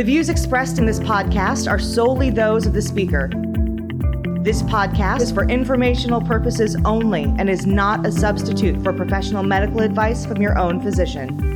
The views expressed in this podcast are solely those of the speaker. This podcast is for informational purposes only and is not a substitute for professional medical advice from your own physician.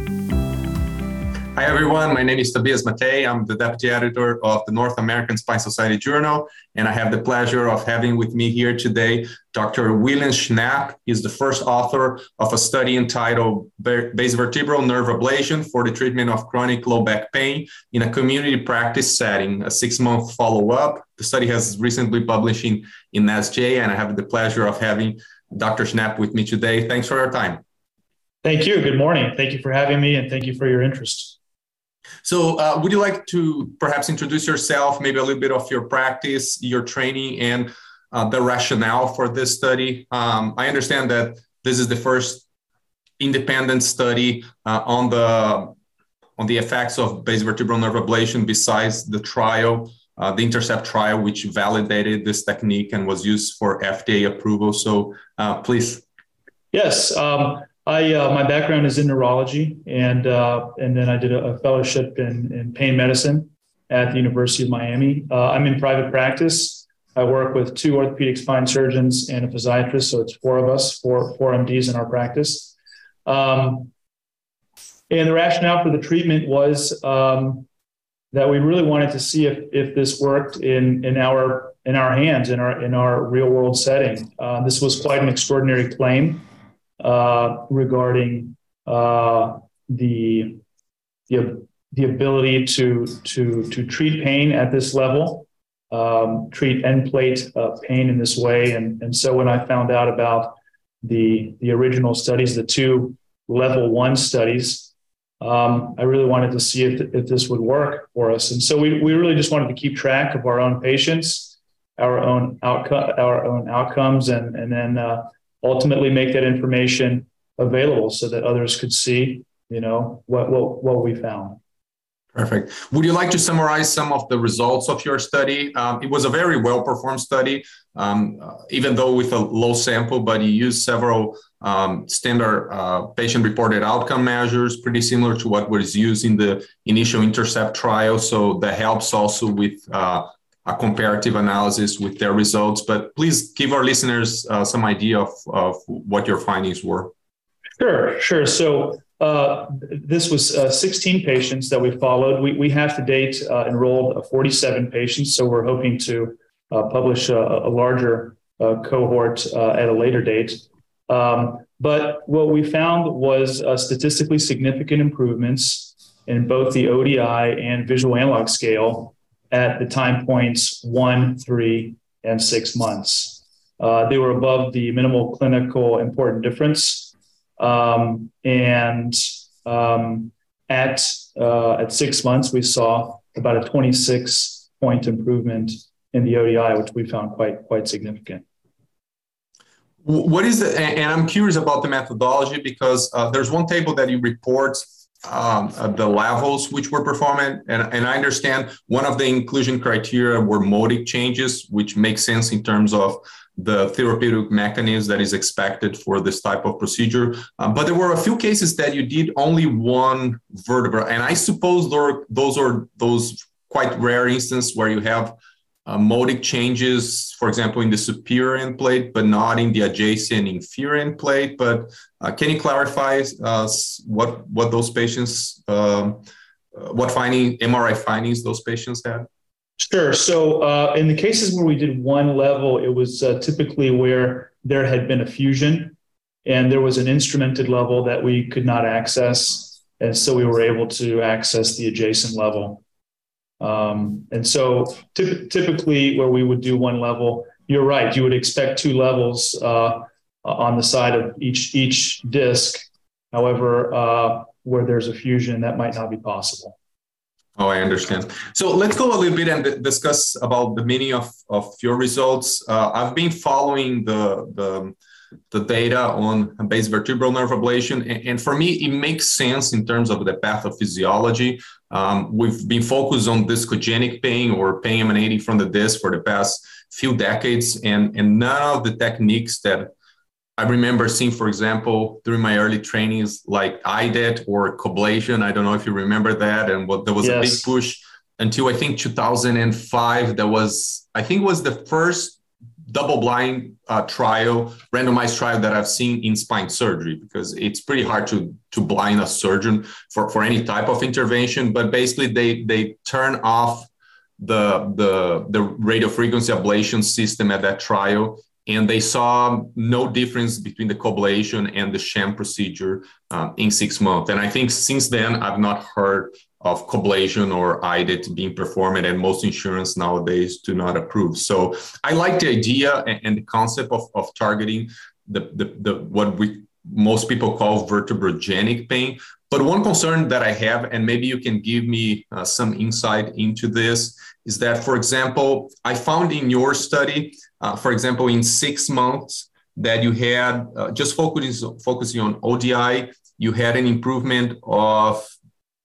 Hi, everyone. My name is Tobias Mattei. I'm the deputy editor of the North American Spine Society Journal, and I have the pleasure of having with me here today Dr. William Schnapp. He's the first author of a study entitled Basivertebral Nerve Ablation for the Treatment of Chronic Low Back Pain in a Community Practice Setting, a six month follow up. The study has recently published in, in NASSJ, and I have the pleasure of having Dr. Schnapp with me today. Thanks for your time. Thank you. Good morning. Thank you for having me, and thank you for your interest. So, uh, would you like to perhaps introduce yourself, maybe a little bit of your practice, your training, and uh, the rationale for this study? Um, I understand that this is the first independent study uh, on the on the effects of basivertebral nerve ablation besides the trial, uh, the Intracept trial, which validated this technique and was used for FDA approval. So, uh, please. Yes. Um, I uh, my background is in neurology, and uh, and then I did a, a, fellowship in, in pain medicine at the University of Miami. Uh, I'm in private practice. I work with two orthopedic spine surgeons and a physiatrist, so it's four of us, four four MDs in our practice. Um, and the rationale for the treatment was um, that we really wanted to see if if this worked in in our in our hands in our in our real world setting. Uh, this was quite an extraordinary claim regarding uh, the, the the ability to to to treat pain at this level, um, treat end plate uh, pain in this way, and and so when I found out about the the original studies, the two level one studies, um, I really wanted to see if, if this would work for us, and so we we really just wanted to keep track of our own patients, our own outcome, our own outcomes, and and then uh, ultimately make that information available so that others could see, you know, what, what, what we found. Perfect. Would you like to summarize some of the results of your study? Um, it was a very well performed study, um, uh, even though with a low sample, but you used several um, standard uh, patient reported outcome measures, pretty similar to what was used in the initial Intracept trial. So that helps also with uh, a comparative analysis with their results. But please give our listeners uh, some idea of, of what your findings were. Sure, sure. So uh, this was uh, 16 patients that we followed. We, we have to date uh, enrolled 47 patients, so we're hoping to uh, publish a, a larger uh, cohort at a later date. Um, but what we found was statistically significant improvements in both the ODI and visual analog scale at the time points one, three, and six months. Uh, they were above the minimal clinical important difference. Um, and um, at, uh, at six months, we saw about a 26 point improvement in the ODI, which we found quite, quite significant. What is the, and I'm curious about the methodology because uh, there's one table that you report um, the levels which were performing. And, and I understand one of the inclusion criteria were modic changes, which makes sense in terms of the therapeutic mechanism that is expected for this type of procedure. Um, but there were a few cases that you did only one vertebra. And I suppose those are those quite rare instances where you have uh, modic changes, for example, in the superior end plate, but not in the adjacent inferior end plate. But uh, can you clarify uh, what what those patients, um, uh, what finding MRI findings those patients had? Sure. So uh, in the cases where we did one level, it was uh, typically where there had been a fusion, and there was an instrumented level that we could not access, and so we were able to access the adjacent level. Um, and so typ- typically where we would do one level, you're right, you would expect two levels uh, on the side of each each disc. However, uh, where there's a fusion, that might not be possible. Oh, I understand. So let's go a little bit and discuss about the meaning of, of your results. Uh, I've been following the, the the data on basivertebral nerve ablation. And, for me, it makes sense in terms of the pathophysiology. Um, we've been focused on discogenic pain or pain emanating from the disc for the past few decades, and, and none of the techniques that I remember seeing, for example, during my early trainings, like IDET or Coblation. I don't know if you remember that, and what there was yes. a big push until I think 2005, That was, I think was the first double blind uh, trial, randomized trial that I've seen in spine surgery because it's pretty hard to to blind a surgeon for, for any type of intervention. But basically, they they turn off the the the radio frequency ablation system at that trial, and they saw no difference between the coblation and the sham procedure um, in six months. And I think since then, I've not heard of coblation or IDET being performed, and most insurance nowadays do not approve. So I like the idea and, and the concept of, of targeting the, the, the what we most people call vertebrogenic pain. But one concern that I have, and maybe you can give me uh, some insight into this, is that, for example, I found in your study, uh, for example, in six months, that you had uh, just focusing, focusing on ODI, you had an improvement of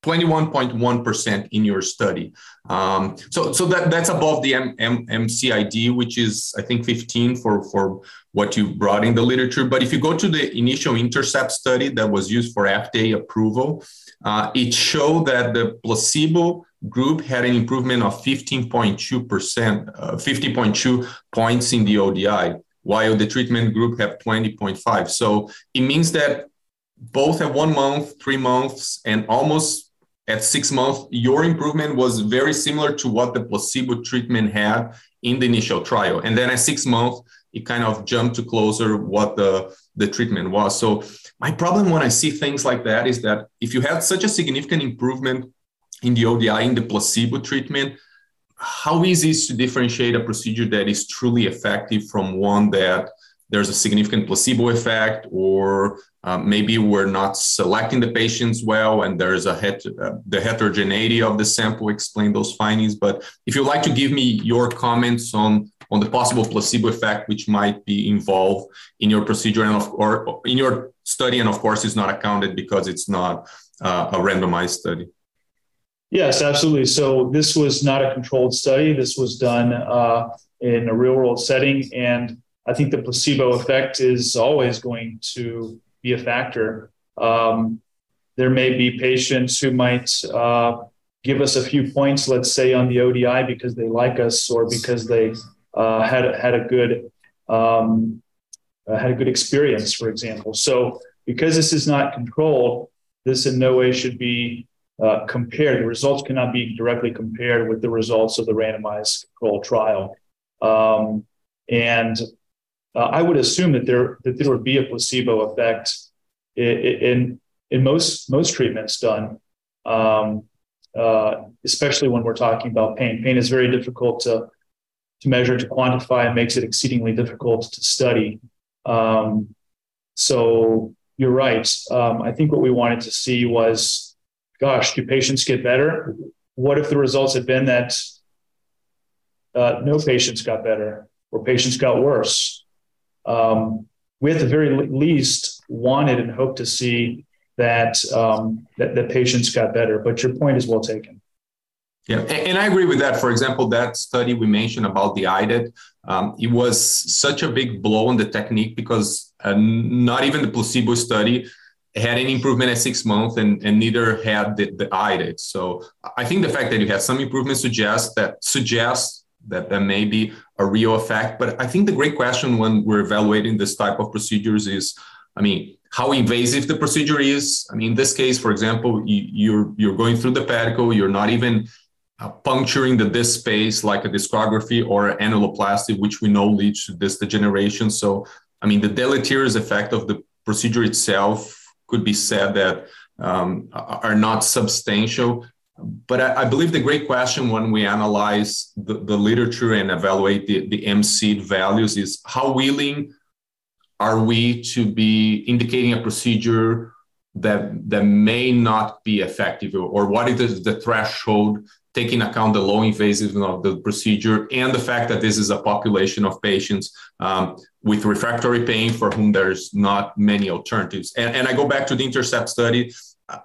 21.1% in your study. Um, so so that, that's above the M, M, MCID, which is, I think, 15 for, for what you brought in the literature. But if you go to the initial Intracept study that was used for FDA approval, uh, it showed that the placebo group had an improvement of 15.2%, uh, 50.2 points in the ODI, while the treatment group have 20.5. So it means that both at one month, three months, and almost at six months, your improvement was very similar to what the placebo treatment had in the initial trial. And then at six months, it kind of jumped to closer what the, the treatment was. So my problem when I see things like that is that if you had such a significant improvement in the ODI in the placebo treatment, how easy is to differentiate a procedure that is truly effective from one that there's a significant placebo effect, or uh, maybe we're not selecting the patients well, and there's a het- uh, the heterogeneity of the sample explain those findings. But if you'd like to give me your comments on on the possible placebo effect which might be involved in your procedure and of, or in your study, and of course, it's not accounted because it's not uh, a randomized study. Yes, absolutely. So this was not a controlled study. This was done uh, in a real world setting, and I think the placebo effect is always going to be a factor. Um, there may be patients who might uh, give us a few points, let's say on the ODI, because they like us or because they uh, had had a good um, uh, had a good experience, for example. So because this is not controlled, this in no way should be uh, compared. The results cannot be directly compared with the results of the randomized controlled trial. Um, and uh, I would assume that there that there would be a placebo effect in in, most most treatments done, um, uh, especially when we're talking about pain. Pain is very difficult to to measure, to quantify, and makes it exceedingly difficult to study. Um, so you're right. Um, I think what we wanted to see was, gosh, do patients get better? What if the results had been that uh, no patients got better or patients got worse? Um, we at the very least wanted and hoped to see that, um, that that patients got better. But your point is well taken. Yeah, and I agree with that. For example, that study we mentioned about the IDET, um, it was such a big blow on the technique because uh, not even the placebo study had any improvement at six months and, and neither had the, the IDET. So I think the fact that you had some improvement suggests that suggests that there may be a real effect. But I think the great question when we're evaluating this type of procedures is, I mean, how invasive the procedure is. I mean, in this case, for example, you, you're you're going through the pedicle, you're not even uh, puncturing the disc space like a discography or annuloplasty, which we know leads to disc degeneration. So, I mean, the deleterious effect of the procedure itself could be said that um, are not substantial but I, I, believe the great question when we analyze the, the literature and evaluate the, the MCID values is how willing are we to be indicating a procedure that that may not be effective or what is the threshold taking account the low invasiveness of the procedure and the fact that this is a population of patients um, with refractory pain for whom there's not many alternatives. And, and i go back to the Intracept study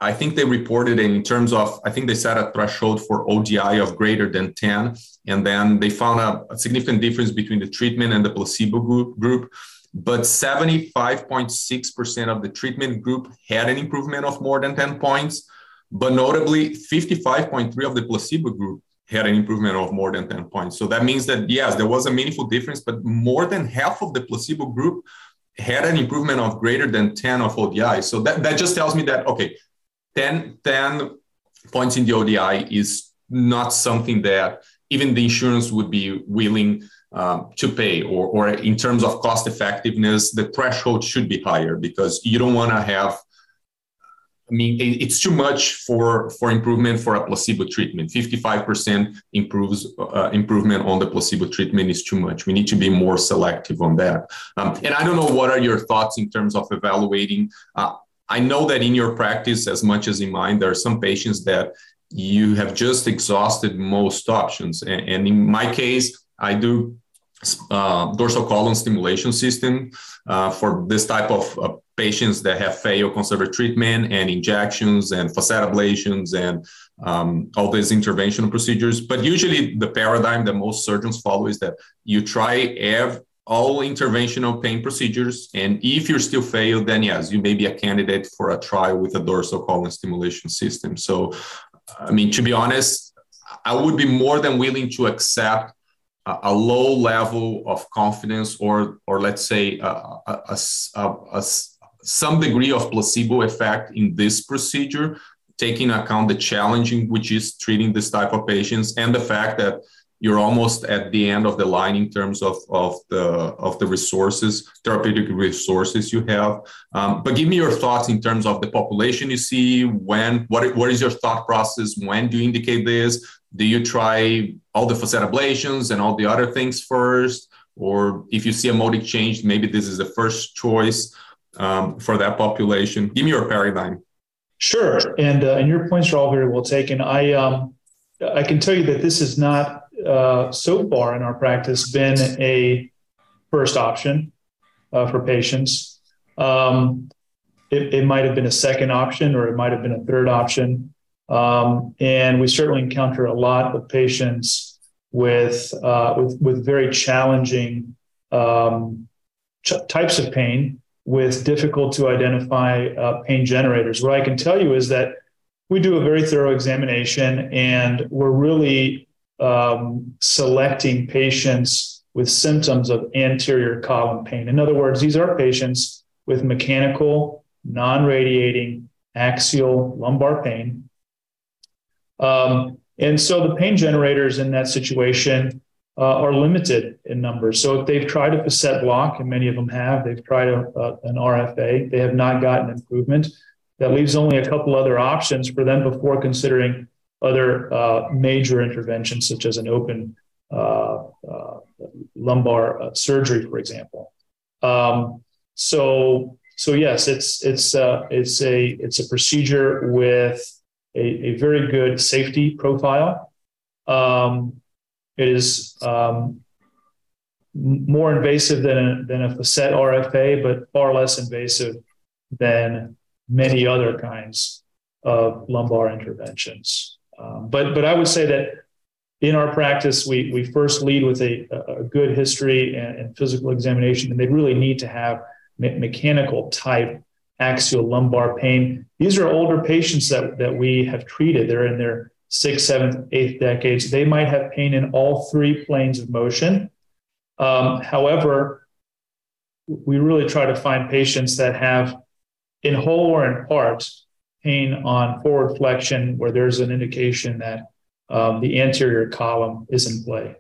I think they reported in terms of, I think they set a threshold for ODI of greater than 10. And then they found a, a significant difference between the treatment and the placebo group. group. But 75.6% of the treatment group had an improvement of more than 10 points. But notably, 55.3 of the placebo group had an improvement of more than 10 points. So that means that, yes, there was a meaningful difference, but more than half of the placebo group had an improvement of greater than 10 of ODI. So that, that just tells me that, okay, 10, 10 points in the ODI is not something that even the insurance would be willing um, to pay, or, or in terms of cost effectiveness, the threshold should be higher because you don't want to have I mean, it's too much for for improvement for a placebo treatment. Fifty five percent improves uh, improvement on the placebo treatment is too much. We need to be more selective on that. Um, and I don't know what are your thoughts in terms of evaluating. Uh, I know that in your practice, as much as in mine, there are some patients that you have just exhausted most options. And, and in my case, I do uh, dorsal column stimulation system uh, for this type of uh, patients that have failed conservative treatment and injections and facet ablations and um, all these interventional procedures. But usually, the paradigm that most surgeons follow is that you try every, all interventional pain procedures, and if you're still failed, then yes, you may be a candidate for a trial with a dorsal column stimulation system. So, I mean, to be honest, I would be more than willing to accept a low level of confidence or or let's say a, a, a, some degree of placebo effect in this procedure taking account the challenging which is treating this type of patients and the fact that you're almost at the end of the line in terms of, of the of the resources therapeutic resources you have. Um, but give me your thoughts in terms of the population you see when what, what is your thought process? When do you indicate this? Do you try all the facet ablations and all the other things first? Or if you see a modic change maybe this is the first choice um, for that population. Give me your paradigm. Sure. And uh, and your points are all very well taken. I um i can tell you that this is not uh, so far in our practice been a first option uh, for patients um, it, it might have been a second option or it might have been a third option um, and we certainly encounter a lot of patients with uh, with, with very challenging um, ch- types of pain with difficult to identify uh, pain generators. What I can tell you is that we do a very thorough examination, and we're really um, selecting patients with symptoms of anterior column pain. In other words, these are patients with mechanical, non radiating axial lumbar pain um, and so the pain generators in that situation uh, are limited in numbers. So if they've tried a facet block, and many of them have, they've tried a, a, an RFA, they have not gotten improvement. That leaves only a couple other options for them before considering other uh, major interventions, such as an open uh, uh lumbar uh, surgery, for example. Um, so, so yes, it's it's it's a it's a procedure with a, a very good safety profile. Um, it is um, more invasive than a, than a facet RFA, but far less invasive than many other kinds of lumbar interventions. Um, but but I would say that in our practice, we we first lead with a, a good history and, and, physical examination, and they really need to have me- mechanical type axial lumbar pain. These are older patients that, that we have treated. They're in their sixth, seventh, eighth decades. They might have pain in all three planes of motion. Um, however, we really try to find patients that have, in whole or in part, pain on forward flexion where there's an indication that um, the anterior column is in play.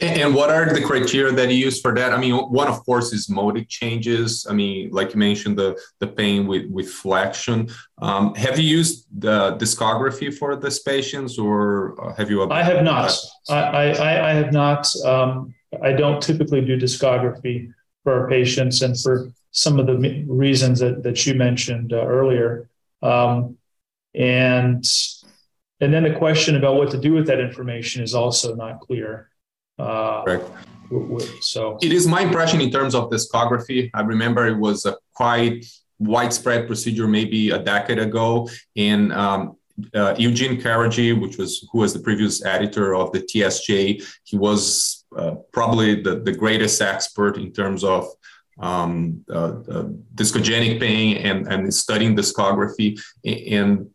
And what are the criteria that you use for that? I mean, one of course is modic changes. I mean, like you mentioned, the the pain with with flexion. Um, have you used the discography for this patients, or uh, have you? I have not. I, I, I have not. Um, I don't typically do discography for our patients, and for some of the reasons that that you mentioned uh, earlier. Um, and and then the question about what to do with that information is also not clear. Uh, Correct. so it is my impression in terms of discography. I remember it was a quite widespread procedure maybe a decade ago in um, uh, Eugene Carragee, which was who was the previous editor of the TSJ. He was uh, probably the, the greatest expert in terms of um, uh, uh discogenic pain and, and studying discography. And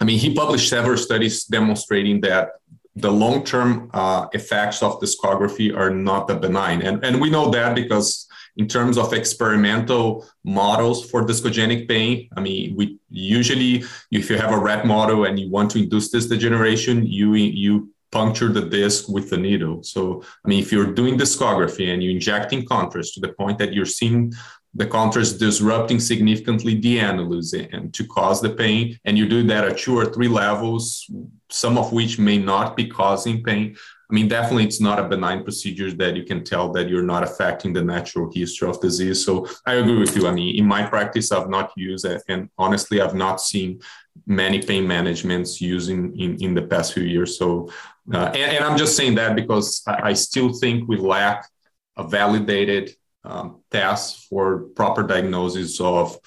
I mean, he published several studies demonstrating that the long-term uh, effects of discography are not that benign. And, and we know that because in terms of experimental models for discogenic pain, I mean, we usually, if you have a rat model and you want to induce this degeneration, you, you puncture the disc with the needle. So, I mean, if you're doing discography and you're injecting contrast to the point that you're seeing the contrast disrupting significantly the annulus and to cause the pain, and you do that at two or three levels, some of which may not be causing pain. I mean, definitely it's not a benign procedure that you can tell that you're not affecting the natural history of disease. So I agree with you. I mean, in my practice, I've not used it. And honestly, I've not seen many pain managements using in, in the past few years. So, uh, and, and, I'm just saying that because I, I still think we lack a validated um, test for proper diagnosis of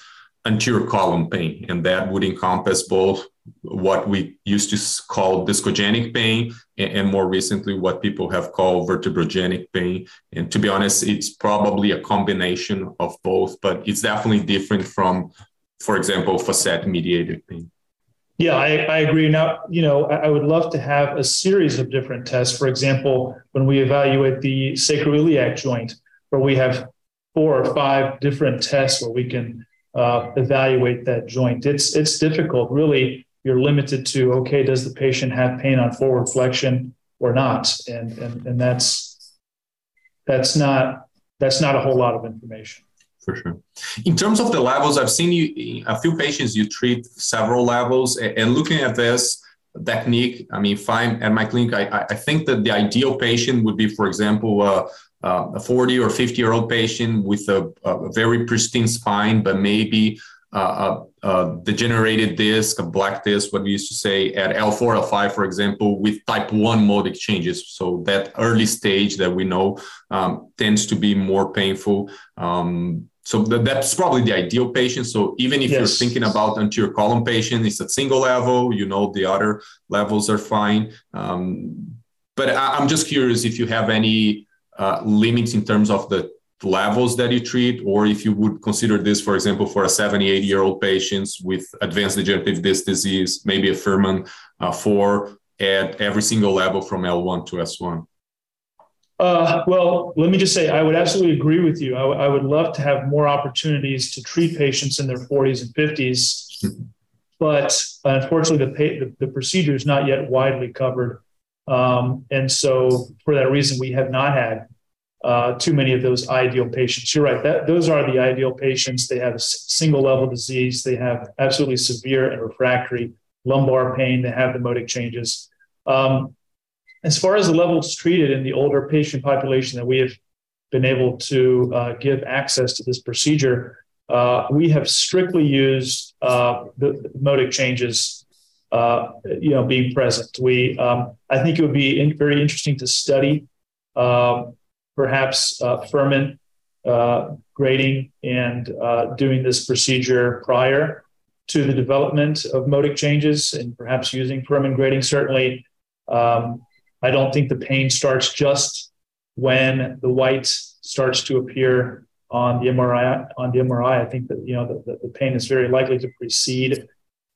anterior column pain. And that would encompass both what we used to call discogenic pain and, more recently what people have called vertebrogenic pain. And to be honest it's probably a combination of both but it's definitely different from for example facet mediated pain. Yeah I, I agree. Now you know I, would love to have a series of different tests. For example when we evaluate the sacroiliac joint where we have four or five different tests where we can uh, evaluate that joint. It's it's difficult really you're limited to okay does the patient have pain on forward flexion or not? And and, and that's that's not that's not a whole lot of information. For sure. In terms of the levels i've seen you a few patients you treat several levels and looking at this technique i mean if i'm at my clinic i, I think that the ideal patient would be for example uh, uh, a 40 or 50 year old patient with a, a very pristine spine but maybe uh, uh, degenerated disc, a black disc, what we used to say at L4, L5, for example, with type 1 Modic changes. So that early stage that we know um, tends to be more painful. Um, so that's probably the ideal patient. So even if yes. you're thinking about anterior column patient, it's a single level, you know, the other levels are fine. Um, but I, am just curious if you have any uh, limits in terms of the levels that you treat, or if you would consider this, for example, for a 78 year old patients with advanced degenerative disc disease, maybe a Pfirrmann uh, 4 at every single level from L1 to S1? Uh, well, let me just say, I would absolutely agree with you. I, w- I would love to have more opportunities to treat patients in their 40s and 50s, but unfortunately, the, pay- the, the procedure is not yet widely covered. Um, and so, for that reason, we have not had uh, too many of those ideal patients. You're right. That those are the ideal patients. They have a single level disease. They have absolutely severe and refractory lumbar pain. They have the modic changes. Um, as far as the levels treated in the older patient population that we have been able to uh, give access to this procedure, uh, we have strictly used uh, the, the modic changes uh, you know, being present. We, um, I think it would be in, very interesting to study um, perhaps uh, uh, grading and uh, doing this procedure prior to the development of modic changes and perhaps using Pfirrmann grading. Certainly, um, I don't think the pain starts just when the white starts to appear on the MRI. On the MRI, I think that you know the, the pain is very likely to precede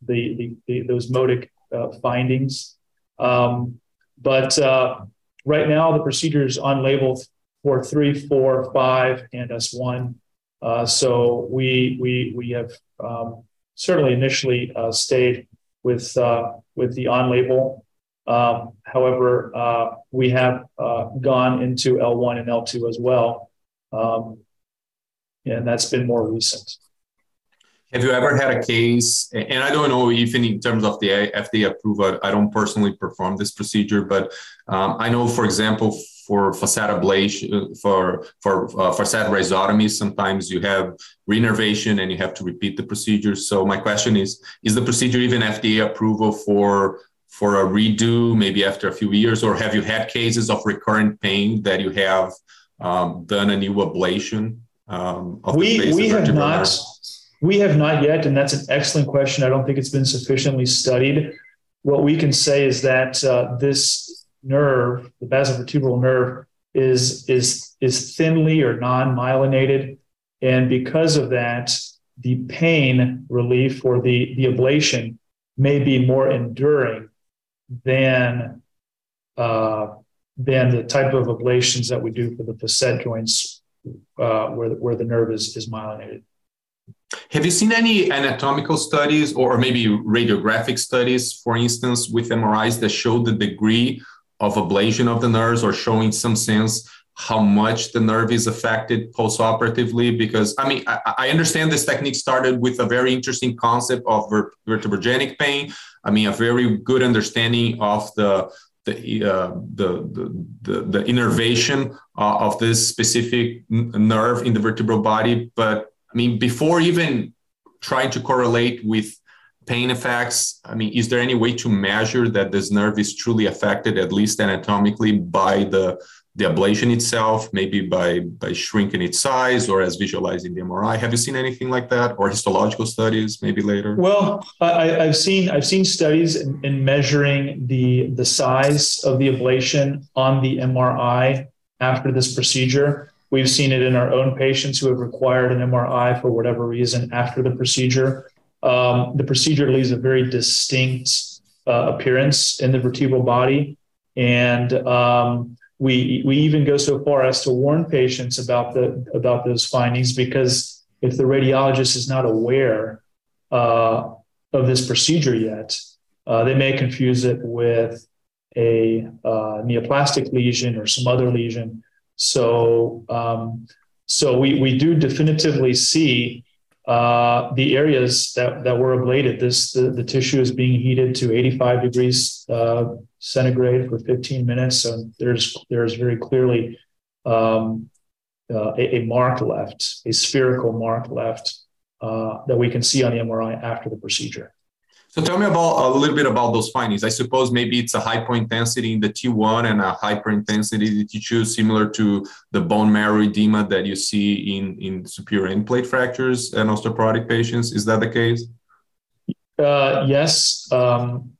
the, the, the those modic uh, findings. Um, but uh, right now, the procedure is on label for three, four, five, and S1. Uh, so we we we have um, certainly initially uh, stayed with uh, with the on label. Um, however, uh, we have uh, gone into L1 and L2 as well, um, and that's been more recent. Have you ever had a case, and I don't know even in terms of the FDA approval, I don't personally perform this procedure, but um, I know, for example, for facet ablation, for for uh, facet rhizotomy, sometimes you have reinnervation and you have to repeat the procedure. So my question is: Is the procedure even FDA approval for for a redo, maybe after a few years, or have you had cases of recurrent pain that you have um, done a new ablation? Um, we we have not. We have not yet, and that's an excellent question. I don't think it's been sufficiently studied. What we can say is that uh, this nerve, the basivertebral nerve, is is is thinly or non-myelinated, and because of that, the pain relief or the the ablation may be more enduring than uh, than the type of ablations that we do for the facet joints uh, where, the, where the nerve is, is myelinated. Have you seen any anatomical studies or maybe radiographic studies, for instance, with MRIs that show the degree of ablation of the nerves or showing some sense how much the nerve is affected post-operatively? Because I mean, I, I understand this technique started with a very interesting concept of vertebrogenic pain. I mean, a very good understanding of the the, uh, the, the, the, the, innervation uh, of this specific nerve in the vertebral body. But I mean, before even trying to correlate with pain effects, I mean, is there any way to measure that this nerve is truly affected, at least anatomically, by the the ablation itself, maybe by by shrinking its size or as visualized in the MRI. Have you seen anything like that, or histological studies maybe later? Well, I, have seen I've seen studies in, in, measuring the the size of the ablation on the MRI after this procedure. We've seen it in our own patients who have required an MRI for whatever reason after the procedure. Um, the procedure leaves a very distinct uh, appearance in the vertebral body, and um, we we even go so far as to warn patients about the about those findings because if the radiologist is not aware uh, of this procedure yet, uh, they may confuse it with a uh, neoplastic lesion or some other lesion. So um, so we we do definitively see uh, the areas that, that were ablated, this the, the tissue is being heated to 85 degrees uh, centigrade for 15 minutes. So there's there's very clearly um, uh, a, a, mark left, a spherical mark left uh, that we can see on the MRI after the procedure. So tell me about a little bit about those findings. I suppose maybe it's a hypointensity in the T1 and a hyperintensity in the T2, similar to the bone marrow edema that you see in, in superior end plate fractures and osteoporotic patients. Is that the case? Uh, yes. Um,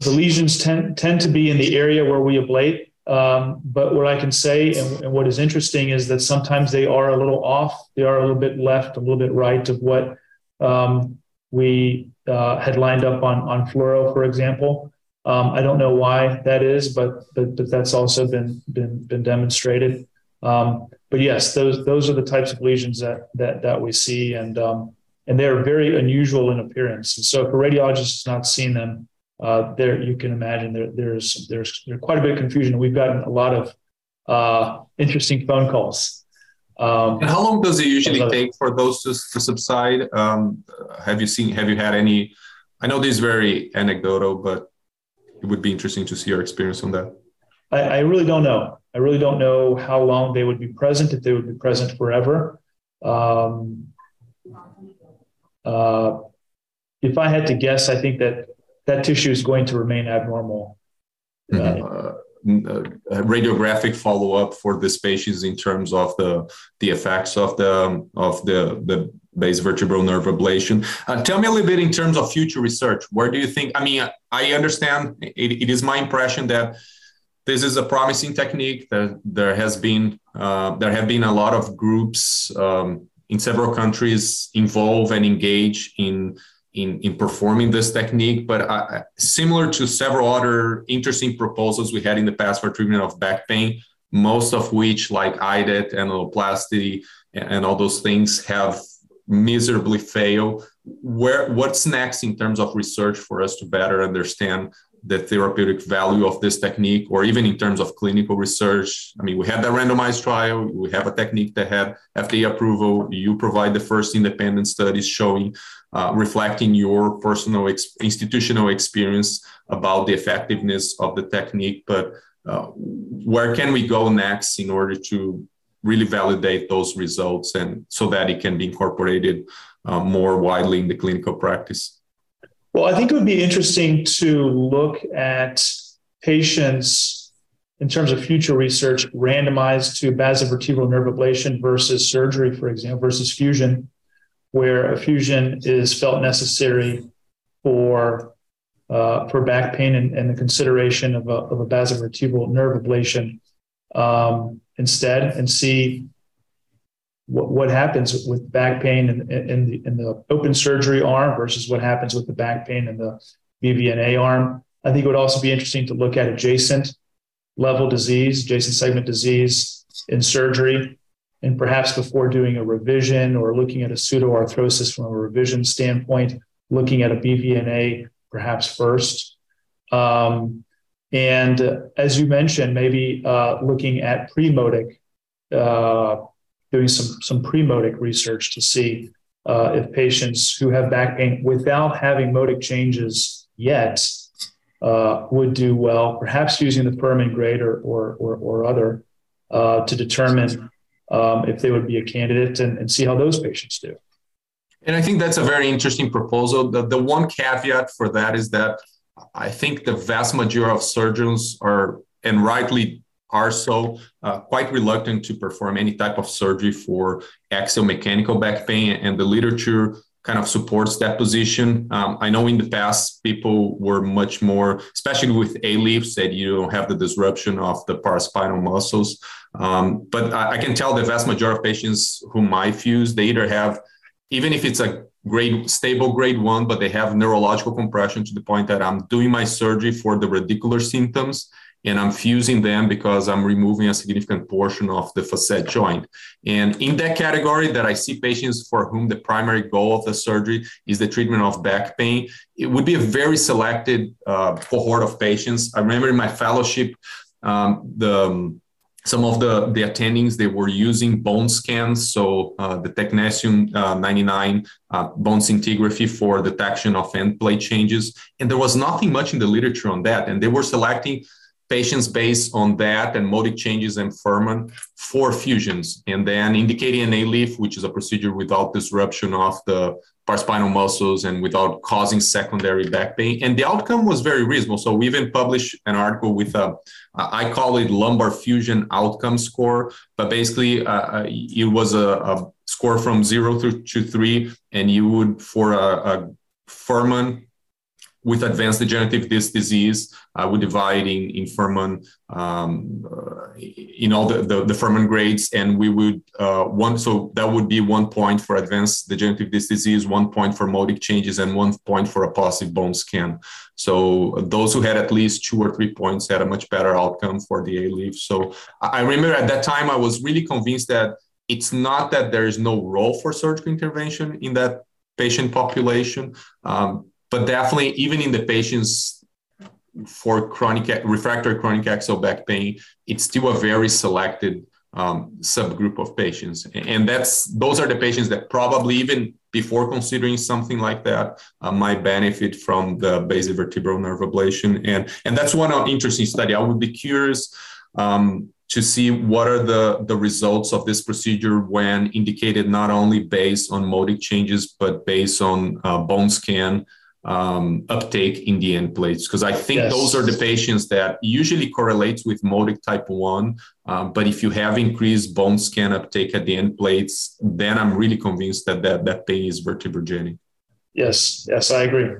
the lesions tend, tend to be in the area where we ablate. Um, but what I can say and, and, what is interesting is that sometimes they are a little off. They are a little bit left, a little bit right of what um, we uh, had lined up on on fluoro, for example. Um, I don't know why that is, but but, but that's also been been been demonstrated. Um, but yes, those those are the types of lesions that that that we see, and um, and they're very unusual in appearance. And so, if a radiologist has not seen them, uh, there you can imagine there, there's there's there's quite a bit of confusion. We've gotten a lot of uh, interesting phone calls um, and how long does it usually take for those to, to subside? Um, have you seen? Have you had any? I know this is very anecdotal, but it would be interesting to see your experience on that. I, I really don't know. I really don't know how long they would be present. If they would be present forever. Um, uh, if I had to guess, I think that that tissue is going to remain abnormal. Mm-hmm. Uh, uh, radiographic follow up for the patients in terms of the the effects of the of the the basivertebral nerve ablation. Uh, tell me a little bit in terms of future research. Where do you think? I mean, I understand it, it is my impression that this is a promising technique. That there has been uh, there have been a lot of groups um, in several countries involved and engage in in, in performing this technique, but uh, similar to several other interesting proposals we had in the past for treatment of back pain, most of which, like IDET, annuloplasty, and, and all those things, have miserably failed. Where what's next in terms of research for us to better understand the therapeutic value of this technique, or even in terms of clinical research. I mean, we had that randomized trial, we have a technique that had FDA approval. You provide the first independent studies showing, uh, reflecting your personal ex- institutional experience about the effectiveness of the technique. But uh, where can we go next in order to really validate those results and so that it can be incorporated uh, more widely in the clinical practice? Well, I think it would be interesting to look at patients in terms of future research randomized to basivertebral nerve ablation versus surgery, for example, versus fusion, where a fusion is felt necessary for uh, for back pain and, and, the consideration of a, of a basivertebral nerve ablation. Um, instead, and see what, what happens with back pain in, in, the, in the open surgery arm versus what happens with the back pain in the BVNA arm. I think it would also be interesting to look at adjacent level disease, adjacent segment disease in surgery, and perhaps before doing a revision or looking at a pseudoarthrosis from a revision standpoint, looking at a BVNA perhaps first. Um, and uh, as you mentioned, maybe uh, looking at pre-Modic, uh, doing some, some pre-Modic research to see uh, if patients who have back pain without having Motic changes yet uh, would do well, perhaps using the Pfirrmann grade or, or, or, or other uh, to determine um, if they would be a candidate and, and see how those patients do. And I think that's a very interesting proposal. The, the one caveat for that is that I think the vast majority of surgeons are, and rightly are so, uh, quite reluctant to perform any type of surgery for axial mechanical back pain. And the literature kind of supports that position. Um, I know in the past people were much more, especially with ALIFs, that you don't have the disruption of the paraspinal muscles. Um, but I, I, can tell the vast majority of patients whom I fuse, they either have, even if it's a grade stable grade one, but they have neurological compression to the point that I'm doing my surgery for the radicular symptoms and I'm fusing them because I'm removing a significant portion of the facet joint. And in that category that I see patients for whom the primary goal of the surgery is the treatment of back pain, it would be a very selected uh, cohort of patients. I remember in my fellowship, um, the some of the, the attendings they were using bone scans so uh, the technetium uh, 99 uh, bone scintigraphy for detection of end plate changes and there was nothing much in the literature on that and they were selecting patients based on that and Modic changes and Pfirrmann for fusions, and then indicating an ALIF, which is a procedure without disruption of the paraspinal muscles and without causing secondary back pain. And the outcome was very reasonable. So we even published an article with a, I call it lumbar fusion outcome score, but basically uh, uh it was a, a, score from zero through to three, and you would for a, a Fuhrman with advanced degenerative disc disease, uh, we divide in, in Pfirrmann, um, uh, in all the, the, the, Pfirrmann grades, and we would uh, one, so that would be one point for advanced degenerative disc disease, one point for Modic changes, and one point for a positive bone scan. So those who had at least two or three points had a much better outcome for the ALIF. So I remember at that time, I was really convinced that it's not that there is no role for surgical intervention in that patient population. Um, but definitely even in the patients for chronic refractory chronic axial back pain, it's still a very selected um, subgroup of patients, and that's those are the patients that probably even before considering something like that uh, might benefit from the basivertebral nerve ablation, and and that's one interesting study. I would be curious. Um, to see what are the, the results of this procedure when indicated not only based on modic changes, but based on uh, bone scan um, uptake in the end plates because I think yes. those are the patients that usually correlates with modic type 1. Um, but if you have increased bone scan uptake at the end plates, then I'm really convinced that that, that pain is vertebrogenic. Yes, yes, I agree.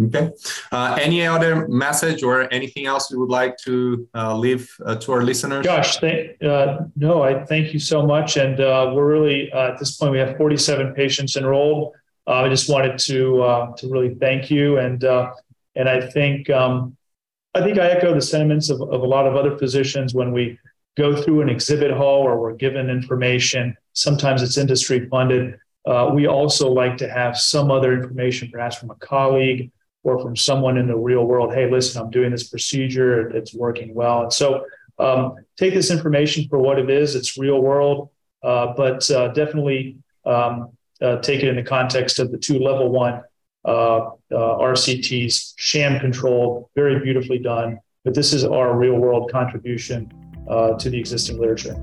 Okay. Uh, any other message or anything else you would like to uh, leave uh, to our listeners? Josh, thank, uh, no, I thank you so much. And uh, we're really, uh, at this point, we have 47 patients enrolled. Uh, I just wanted to uh, to really thank you, and uh, and I think um, I think I echo the sentiments of, of a lot of other physicians when we go through an exhibit hall or we're given information. Sometimes it's industry funded. Uh, we also like to have some other information, perhaps from a colleague or from someone in the real world. Hey, listen, I'm doing this procedure; it's working well, and so. Um, take this information for what it is. It's real world, uh, but uh, definitely um, take it in the context of the two level one uh, uh, RCTs, sham controlled, very beautifully done. But this is our real world contribution uh, to the existing literature.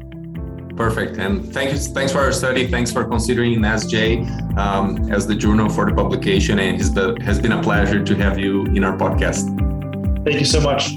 Perfect. And thank you. Thanks for our study. Thanks for considering NASSJ um, as the journal for the publication. And it has been a pleasure to have you in our podcast. Thank you so much.